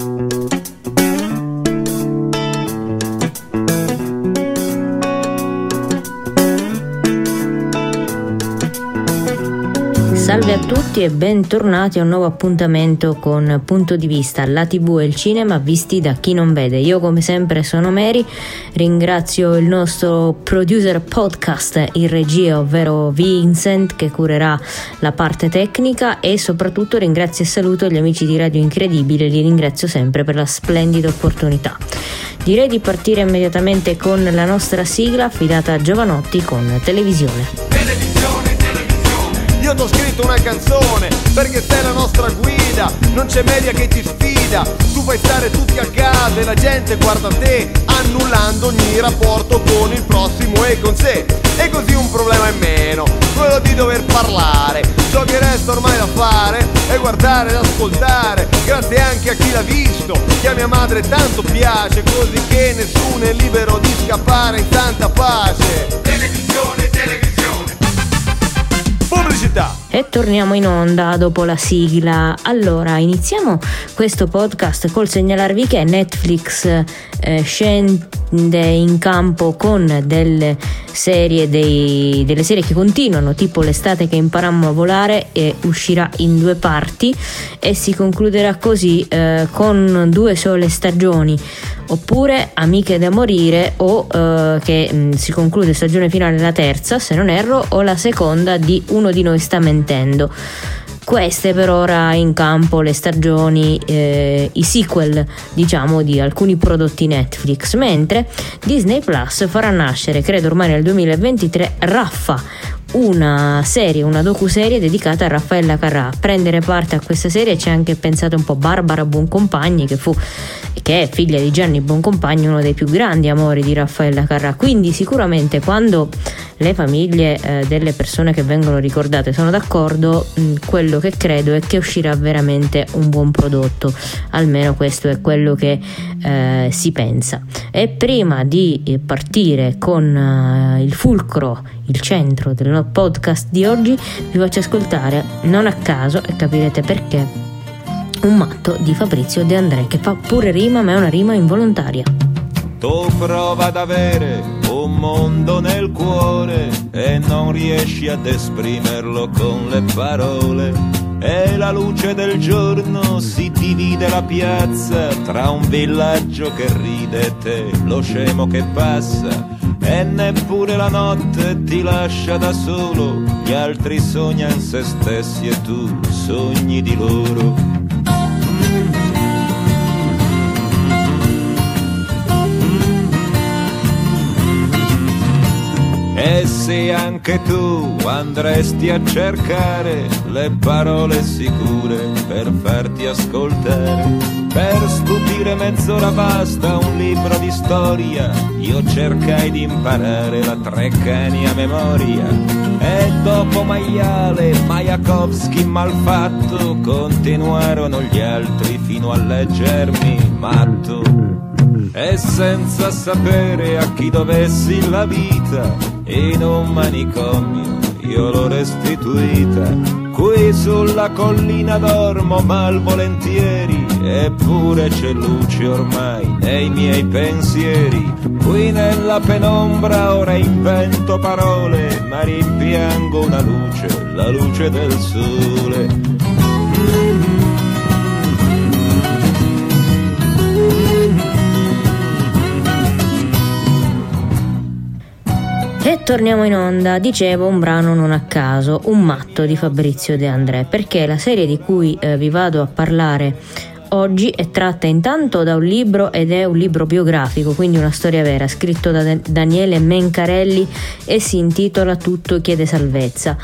Thank you. Salve a tutti e bentornati a un nuovo appuntamento con Punto di Vista, la tv e il cinema visti da chi non vede. Io come sempre sono Mary, ringrazio il nostro producer podcast in regia, ovvero Vincent che curerà la parte tecnica e soprattutto ringrazio e saluto gli amici di Radio Incredibile, li ringrazio sempre per la splendida opportunità. Direi di partire immediatamente con la nostra sigla affidata a Giovanotti con televisione. Io ti ho scritto una canzone perché sei la nostra guida. Non c'è media che ti sfida. Tu fai stare tutti a casa e la gente guarda te, annullando ogni rapporto con il prossimo e con sé. E così un problema in meno, quello di dover parlare. Ciò che resta ormai da fare è guardare ed ascoltare. Grazie anche a chi l'ha visto, che a mia madre tanto piace, così che nessuno è libero di scappare in santa pace. fait Torniamo in onda dopo la sigla. Allora, iniziamo questo podcast col segnalarvi che Netflix eh, scende in campo con delle serie, dei, delle serie che continuano, tipo l'estate che imparammo a volare e uscirà in due parti e si concluderà così eh, con due sole stagioni oppure Amiche da morire o eh, che mh, si conclude stagione finale la terza se non erro o la seconda di Uno di noi sta mentendo queste per ora in campo le stagioni, eh, i sequel diciamo di alcuni prodotti Netflix, mentre Disney Plus farà nascere, credo ormai nel 2023, Raffa, una serie, una docu-serie dedicata a Raffaella Carrà. Prendere parte a questa serie c'è anche pensate un po' Barbara Buoncompagni che fu che è figlia di Gianni Boncompagni, uno dei più grandi amori di Raffaella Carrà. Quindi sicuramente quando le famiglie eh, delle persone che vengono ricordate sono d'accordo, mh, quello che credo è che uscirà veramente un buon prodotto, almeno questo è quello che eh, si pensa. E prima di partire con uh, il fulcro, il centro del podcast di oggi, vi faccio ascoltare non a caso e capirete perché un matto di Fabrizio De André che fa pure rima ma è una rima involontaria. Tu prova ad avere un mondo nel cuore e non riesci ad esprimerlo con le parole. E la luce del giorno si divide la piazza tra un villaggio che ride e te, lo scemo che passa. E neppure la notte ti lascia da solo, gli altri sognano se stessi e tu sogni di loro. Se anche tu andresti a cercare le parole sicure per farti ascoltare, per stupire mezz'ora basta un libro di storia, io cercai di imparare la Treccani a memoria. E dopo Maiale, Majakovski malfatto, continuarono gli altri fino a leggermi matto e senza sapere a chi dovessi la vita in un manicomio io l'ho restituita. Qui sulla collina dormo malvolentieri eppure c'è luce ormai nei miei pensieri. Qui nella penombra ora invento parole ma rimpiango una luce la luce del sole E torniamo in onda, dicevo un brano non a caso, Un matto di Fabrizio De André, perché la serie di cui eh, vi vado a parlare oggi è tratta intanto da un libro ed è un libro biografico, quindi una storia vera, scritto da Daniele Mencarelli e si intitola Tutto chiede salvezza.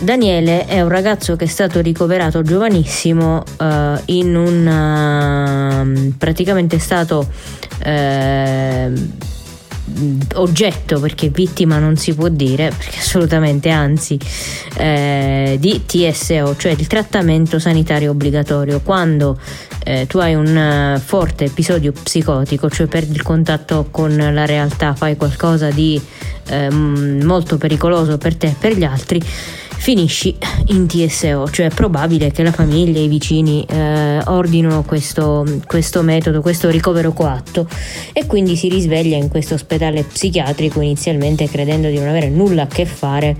Daniele è un ragazzo che è stato ricoverato giovanissimo uh, in un uh, praticamente stato eh, oggetto perché vittima non si può dire perché assolutamente anzi eh, di TSO cioè il trattamento sanitario obbligatorio. Quando eh, tu hai un uh, forte episodio psicotico cioè perdi il contatto con la realtà fai qualcosa di eh, molto pericoloso per te e per gli altri finisci in TSO, cioè è probabile che la famiglia e i vicini eh, ordinino questo, questo metodo, questo ricovero coatto e quindi si risveglia in questo ospedale psichiatrico inizialmente credendo di non avere nulla a che fare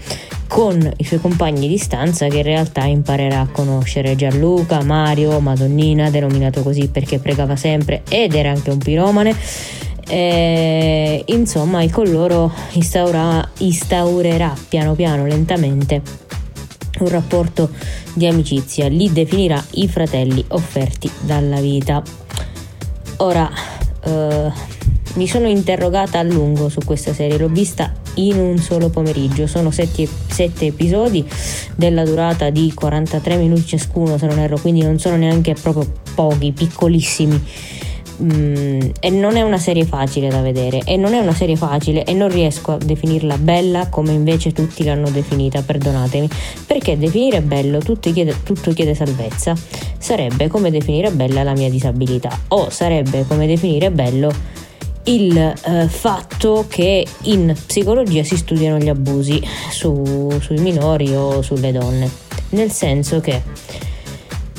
con i suoi compagni di stanza che in realtà imparerà a conoscere Gianluca, Mario, Madonnina, denominato così perché pregava sempre ed era anche un piromane. E, insomma, con loro instaura, instaurerà piano piano, lentamente un rapporto di amicizia, li definirà i fratelli offerti dalla vita. Ora, eh, mi sono interrogata a lungo su questa serie, l'ho vista in un solo pomeriggio, sono sette, sette episodi della durata di 43 minuti ciascuno se non erro, quindi non sono neanche proprio pochi, piccolissimi Mm, e non è una serie facile da vedere e non è una serie facile e non riesco a definirla bella come invece tutti l'hanno definita, perdonatemi, perché definire bello tutto chiede, tutto chiede salvezza, sarebbe come definire bella la mia disabilità o sarebbe come definire bello il eh, fatto che in psicologia si studiano gli abusi su, sui minori o sulle donne, nel senso che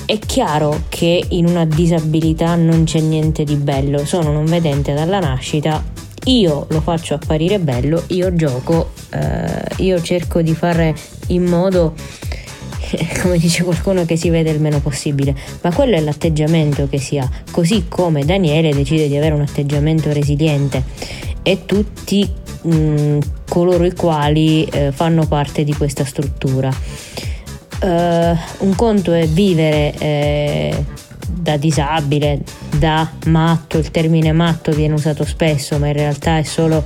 è chiaro che in una disabilità non c'è niente di bello, sono non vedente dalla nascita, io lo faccio apparire bello, io gioco, eh, io cerco di fare in modo, come dice qualcuno, che si vede il meno possibile, ma quello è l'atteggiamento che si ha, così come Daniele decide di avere un atteggiamento resiliente. E tutti mh, mm, coloro i quali eh, fanno parte di questa struttura uh, un conto è vivere eh, da disabile, da matto, il termine matto viene usato spesso, ma in realtà è solo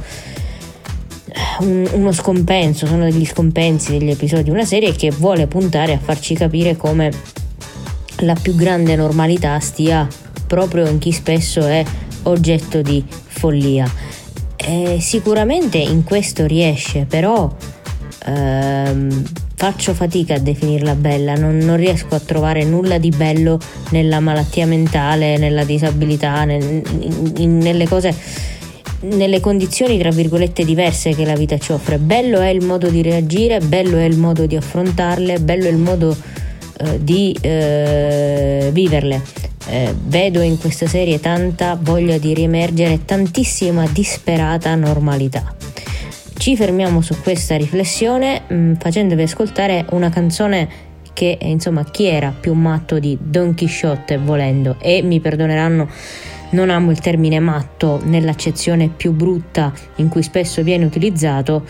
un, uno scompenso, sono degli scompensi degli episodi, una serie che vuole puntare a farci capire come la più grande normalità stia proprio in chi spesso è oggetto di follia. E sicuramente in questo riesce, però ehm, faccio fatica a definirla bella, non, non, riesco a trovare nulla di bello nella malattia mentale, nella disabilità, nel, in, in, nelle cose, nelle condizioni tra virgolette diverse che la vita ci offre. Bello è il modo di reagire, bello è il modo di affrontarle, bello è il modo eh, di eh, viverle. Eh, vedo in questa serie tanta voglia di riemergere, tantissima disperata normalità. Ci fermiamo su questa riflessione mh, mm, facendovi ascoltare una canzone che insomma chi era più matto di Don Chisciotte volendo. E mi perdoneranno non amo il termine matto nell'accezione più brutta in cui spesso viene utilizzato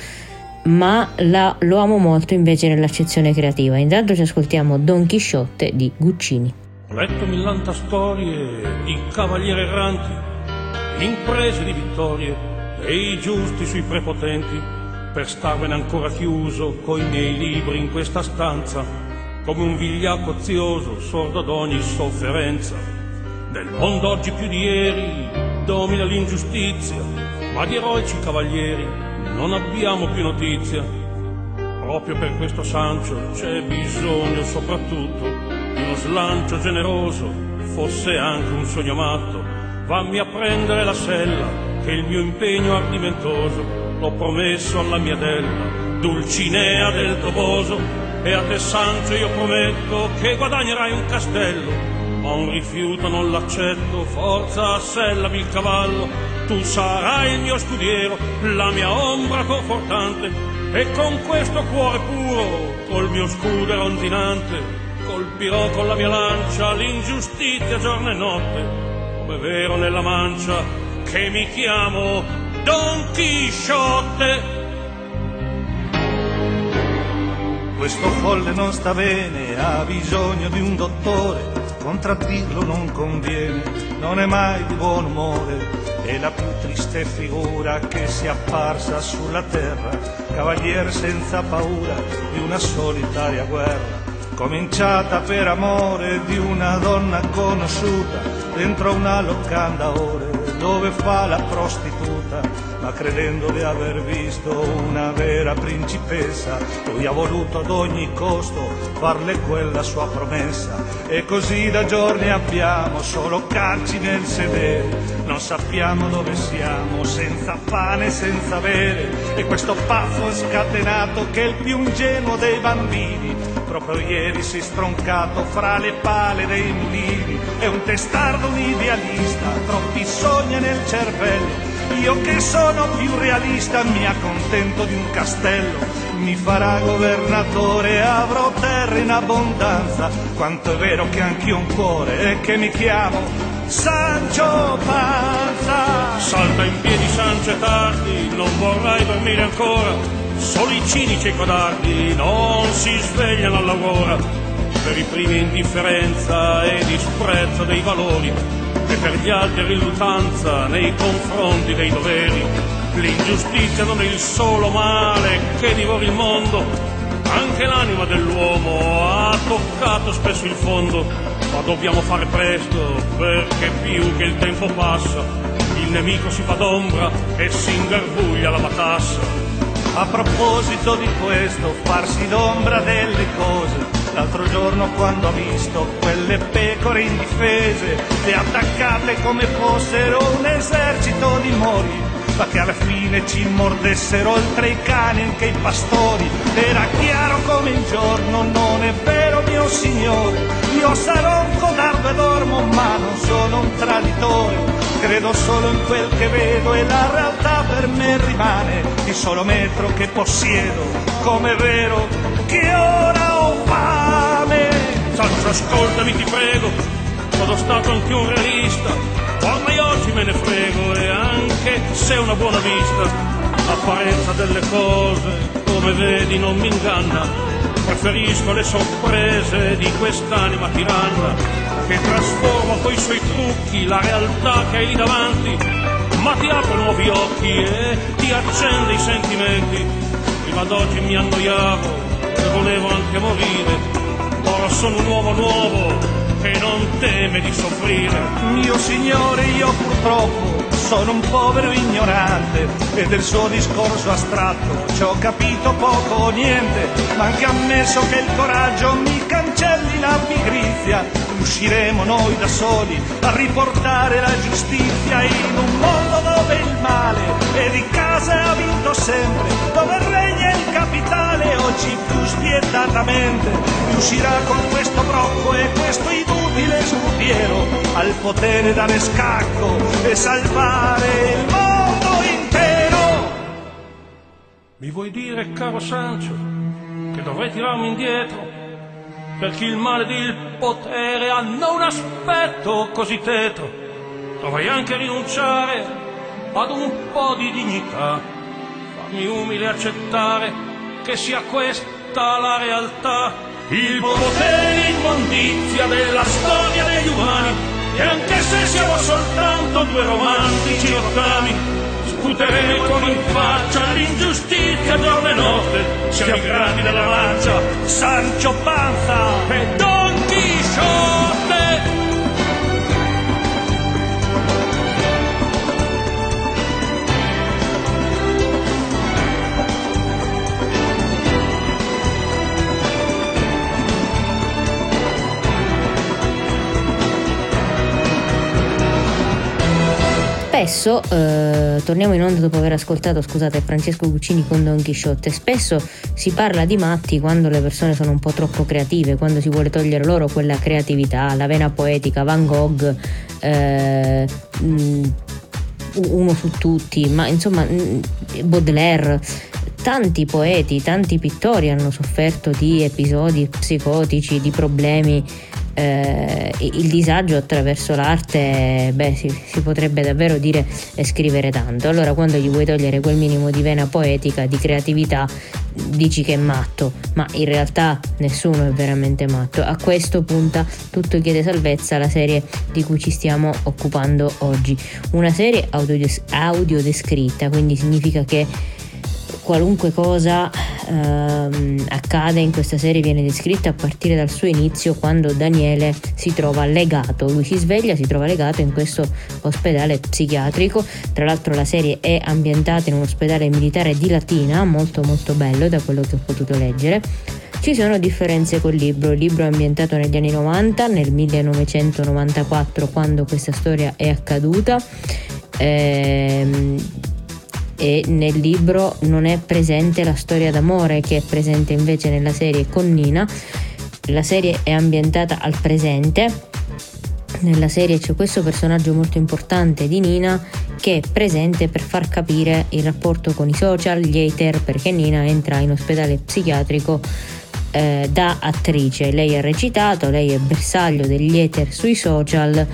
ma la, lo amo molto invece nell'accezione creativa. Intanto ci ascoltiamo Don Chisciotte di Guccini. Ho letto millanta storie di cavalieri erranti imprese di vittorie e i giusti sui prepotenti, per starvene ancora chiuso coi miei libri in questa stanza, come un vigliacco ozioso, sordo ad ogni sofferenza. Nel mondo oggi più di ieri domina l'ingiustizia, ma di eroici cavalieri non abbiamo più notizia. Proprio per questo sancio c'è bisogno soprattutto di uno slancio generoso, fosse anche un sogno matto, vammi a prendere la sella che il mio impegno ardimentoso l'ho promesso alla mia della, Dulcinea del Toboso, e a te Sancio io prometto che guadagnerai un castello, ma un rifiuto non l'accetto, forza assellami il cavallo, tu sarai il mio scudiero, la mia ombra confortante, e con questo cuore puro, col mio scudo rondinante, colpirò con la mia lancia l'ingiustizia giorno e notte, come vero nella mancia che mi chiamo Don Chisciotte. Questo folle non sta bene, ha bisogno di un dottore, contraddirlo non conviene, non è mai di buon umore, è la più triste figura che sia apparsa sulla terra, cavaliere senza paura di una solitaria guerra, cominciata per amore di una donna conosciuta dentro una locanda ore dove fa la prostituta, ma credendo di aver visto una vera principessa, lui ha voluto ad ogni costo farle quella sua promessa. E così da giorni abbiamo solo calci nel sedere, non sappiamo dove siamo, senza pane, senza bere. E questo pazzo scatenato che è il più ingenuo dei bambini proprio ieri si è stroncato fra le pale dei mulini, è un testardo, un idealista, troppi sogni nel cervello, io che sono più realista mi accontento di un castello, mi farà governatore, avrò terra in abbondanza, quanto è vero che anch'io un cuore e che mi chiamo Sancio Panza. Salta in piedi Sancio e tardi, non vorrai dormire ancora Solo i cinici e i codardi non si svegliano all'aurora per i primi indifferenza e disprezzo dei valori e per gli altri riluttanza nei confronti dei doveri. L'ingiustizia non è il solo male che divora il mondo, anche l'anima dell'uomo ha toccato spesso il fondo, ma dobbiamo fare presto perché più che il tempo passa, il nemico si fa d'ombra e si ingarbuglia la matassa. A proposito di questo, farsi l'ombra delle cose, l'altro giorno quando ho visto quelle pecore indifese, le attaccate come fossero un esercito di mori, ma che alla fine ci mordessero oltre i cani anche i pastori, era chiaro come il giorno, non è vero mio signore, io sarò un codardo e dormo, ma non sono un traditore credo solo in quel che vedo e la realtà per me rimane il solo metro che possiedo, come vero che ora ho fame. Sancio, ascoltami, ti prego, sono stato anche un realista, ormai oggi me ne frego e anche se una buona vista, l'apparenza delle cose, come vedi, non mi inganna. Preferisco le sorprese di quest'anima tiranna che trasforma coi suoi trucchi la realtà che hai davanti, ma ti apre nuovi occhi e ti accende i sentimenti. Prima d'oggi mi annoiavo e volevo anche morire, ora sono un uomo nuovo che non teme di soffrire. Mio signore, io purtroppo sono un povero ignorante e del suo discorso astratto ci ho capito poco o niente, ma anche ammesso che il coraggio mi cancelli la pigrizia usciremo noi da soli a riportare la giustizia in un mondo dove il male e di casa ha vinto sempre, dove regna il capitale oggi più spietatamente riuscirà con questo brocco e questo inutile scudiero al potere dare scacco e salvare il mondo intero. Mi vuoi dire, caro Sancio, che dovrei tirarmi indietro? Perché il male ed il potere hanno un aspetto così tetro. Dovrei anche rinunciare ad un po' di dignità, farmi umile accettare che sia questa la realtà. Il potere l'immondizia della storia degli umani, e anche se siamo soltanto due romantici rottami, sputeremo con in faccia l'ingiustizia giorno e notte, siamo grandi della mancia, Sancio Panza e Don Chisciotte. Spesso, eh, torniamo in onda dopo aver ascoltato, scusate, Francesco Guccini con Don Chisciotte, spesso si parla di matti quando le persone sono un po' troppo creative, quando si vuole togliere loro quella creatività, la vena poetica, Van Gogh, eh, mm, uno su tutti, ma insomma mm, Baudelaire, tanti poeti, tanti pittori hanno sofferto di episodi psicotici, di problemi eh, il disagio attraverso l'arte, beh, si, si, potrebbe davvero dire e scrivere tanto. Allora, quando gli vuoi togliere quel minimo di vena poetica, di creatività, dici che è matto, ma in realtà nessuno è veramente matto. A questo punta tutto chiede salvezza la serie di cui ci stiamo occupando oggi. Una serie audiodescritta, quindi significa che qualunque cosa ehm, accade in questa serie viene descritta a partire dal suo inizio quando Daniele si trova legato, lui si sveglia, si trova legato in questo ospedale psichiatrico, tra l'altro la serie è ambientata in un ospedale militare di Latina, molto molto bello da quello che ho potuto leggere. Ci sono differenze col libro, il libro è ambientato negli anni 90, nel 1994 quando questa storia è accaduta. Ehm, e nel libro non è presente la storia d'amore che è presente invece nella serie con Nina. La serie è ambientata al presente. Nella serie c'è questo personaggio molto importante di Nina che è presente per far capire il rapporto con i social, gli hater, perché Nina entra in ospedale psichiatrico eh, da attrice. Lei ha recitato, lei è bersaglio degli hater sui social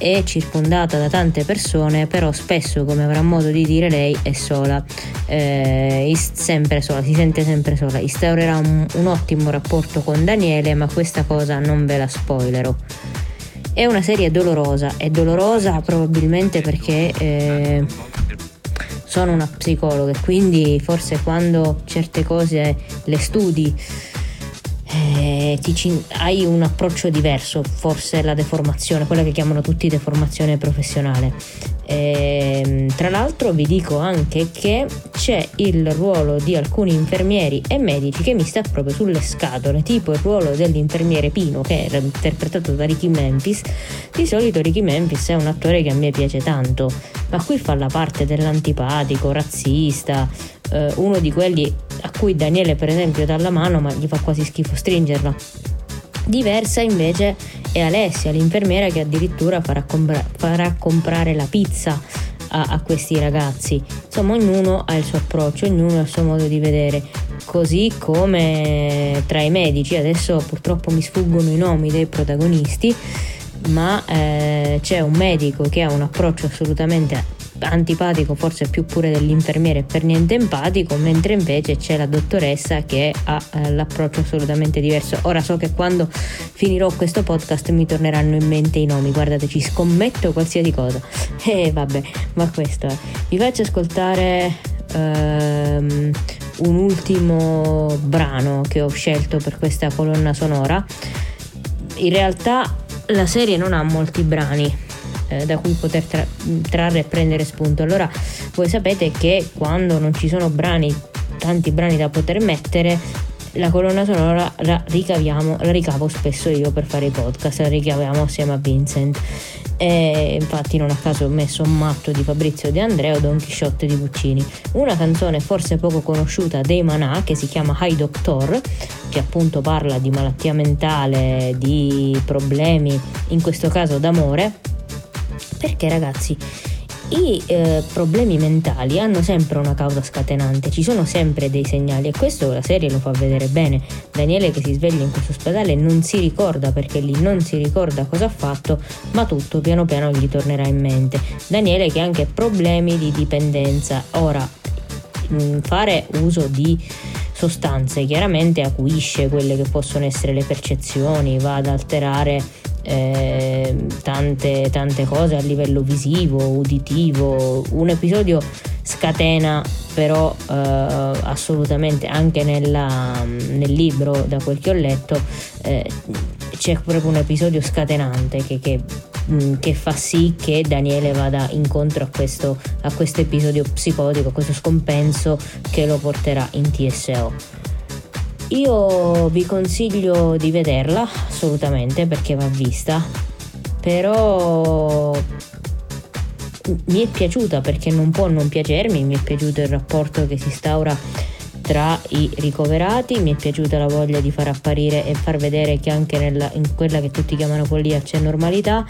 è circondata da tante persone, però spesso, come avrà modo di dire lei, è sola, eh, sempre sola, si sente sempre sola. Instaurerà un, un ottimo rapporto con Daniele, ma questa cosa non ve la spoilerò. È una serie dolorosa, è dolorosa probabilmente perché eh, sono una psicologa e quindi forse quando certe cose le studi eh, ti, hai un approccio diverso, forse la deformazione, quella che chiamano tutti deformazione professionale. Eh, tra l'altro vi dico anche che c'è il ruolo di alcuni infermieri e medici che mi sta proprio sulle scatole, tipo il ruolo dell'infermiere Pino che era interpretato da Ricky Memphis. Di solito Ricky Memphis è un attore che a me piace tanto, ma qui fa la parte dell'antipatico, razzista, eh, uno di quelli a cui Daniele per esempio dà la mano ma gli fa quasi schifo stringerla. Diversa invece è Alessia, l'infermiera che addirittura farà, compra- farà comprare la pizza a, a, questi ragazzi. Insomma, ognuno ha il suo approccio, ognuno ha il suo modo di vedere. Così come tra i medici, adesso purtroppo mi sfuggono i nomi dei protagonisti, ma eh, c'è un medico che ha un approccio assolutamente antipatico, forse più pure dell'infermiere, per niente empatico, mentre invece c'è la dottoressa che ha eh, l'approccio assolutamente diverso. Ora so che quando finirò questo podcast mi torneranno in mente i nomi, guardate, ci scommetto qualsiasi cosa. E eh, vabbè, ma questo è. Vi faccio ascoltare um, un ultimo brano che ho scelto per questa colonna sonora. In realtà la serie non ha molti brani, eh, da cui poter tra- trarre e prendere spunto. Allora voi sapete che quando non ci sono brani, tanti brani da poter mettere, la colonna sonora la ricaviamo, la ricavo spesso io per fare i podcast, la ricaviamo assieme a Vincent. E infatti non a caso ho messo un matto di Fabrizio De Andrea o Don Chisciotte di Puccini. Una canzone forse poco conosciuta dei Manà che si chiama High Doctor, che appunto parla di malattia mentale, di problemi, in questo caso d'amore perché ragazzi, i eh, problemi mentali hanno sempre una causa scatenante, ci sono sempre dei segnali e questo la serie lo fa vedere bene. Daniele che si sveglia in questo ospedale non si ricorda perché lì non si ricorda cosa ha fatto, ma tutto piano piano gli tornerà in mente. Daniele che ha anche problemi di dipendenza. Ora, mh, fare uso di sostanze chiaramente acuisce quelle che possono essere le percezioni, va ad alterare eh, tante, tante cose a livello visivo, uditivo. Un episodio scatena però eh, assolutamente anche nella, nel libro da quel che ho letto eh, c'è proprio un episodio scatenante che, che, mm, che, fa sì che Daniele vada incontro a questo, a questo episodio psicotico, a questo scompenso che lo porterà in TSO. Io vi consiglio di vederla assolutamente perché va vista, però mi è piaciuta perché non può non piacermi, mi è piaciuto il rapporto che si instaura tra i ricoverati, mi è piaciuta la voglia di far apparire e far vedere che anche nella, in quella che tutti chiamano follia c'è normalità,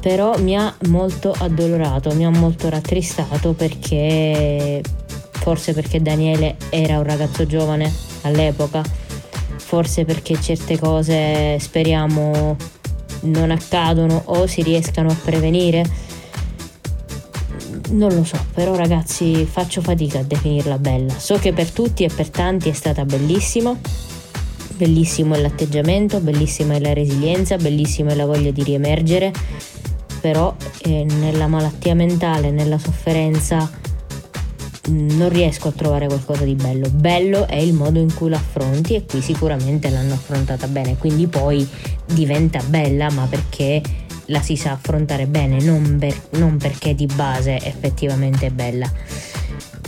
però mi ha molto addolorato, mi ha molto rattristato perché forse perché Daniele era un ragazzo giovane all'epoca, forse perché certe cose speriamo non accadono o si riescano a prevenire. Non lo so, però ragazzi faccio fatica a definirla bella. So che per tutti e per tanti è stata bellissima. Bellissimo è l'atteggiamento, bellissima è la resilienza, bellissima è la voglia di riemergere, però eh, nella malattia mentale, nella sofferenza non riesco a trovare qualcosa di bello. Bello è il modo in cui l'affronti e qui sicuramente l'hanno affrontata bene, quindi poi diventa bella, ma perché la si sa affrontare bene, non, per, non perché di base effettivamente è bella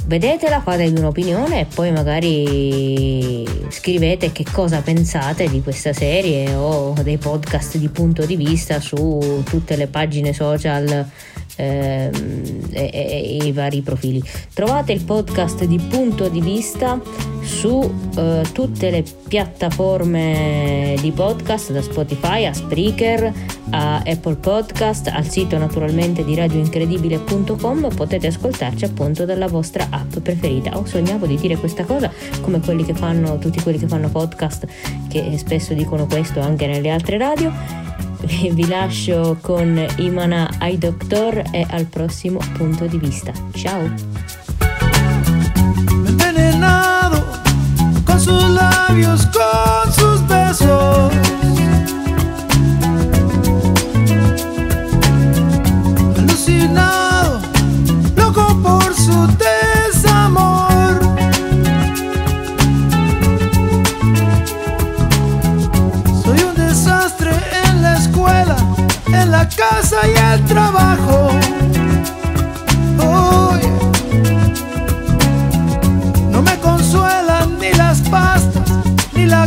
vedetela, fatevi un'opinione e poi magari scrivete che cosa pensate di questa serie o dei podcast di punto di vista su tutte le pagine social ehm, e, e, e, i vari profili. Trovate il podcast di punto di vista su eh, tutte le piattaforme di podcast, da Spotify a Spreaker a Apple Podcast, al sito naturalmente di radioincredibile.com potete ascoltarci appunto dalla vostra app preferita. Ho sognato di dire questa cosa come quelli che fanno, tutti quelli che fanno podcast che spesso dicono questo anche nelle altre radio vi lascio con Imana ai Doctor e al prossimo punto di vista. Ciao! Casa y el trabajo. Oh. No me consuelan ni las pastas, ni la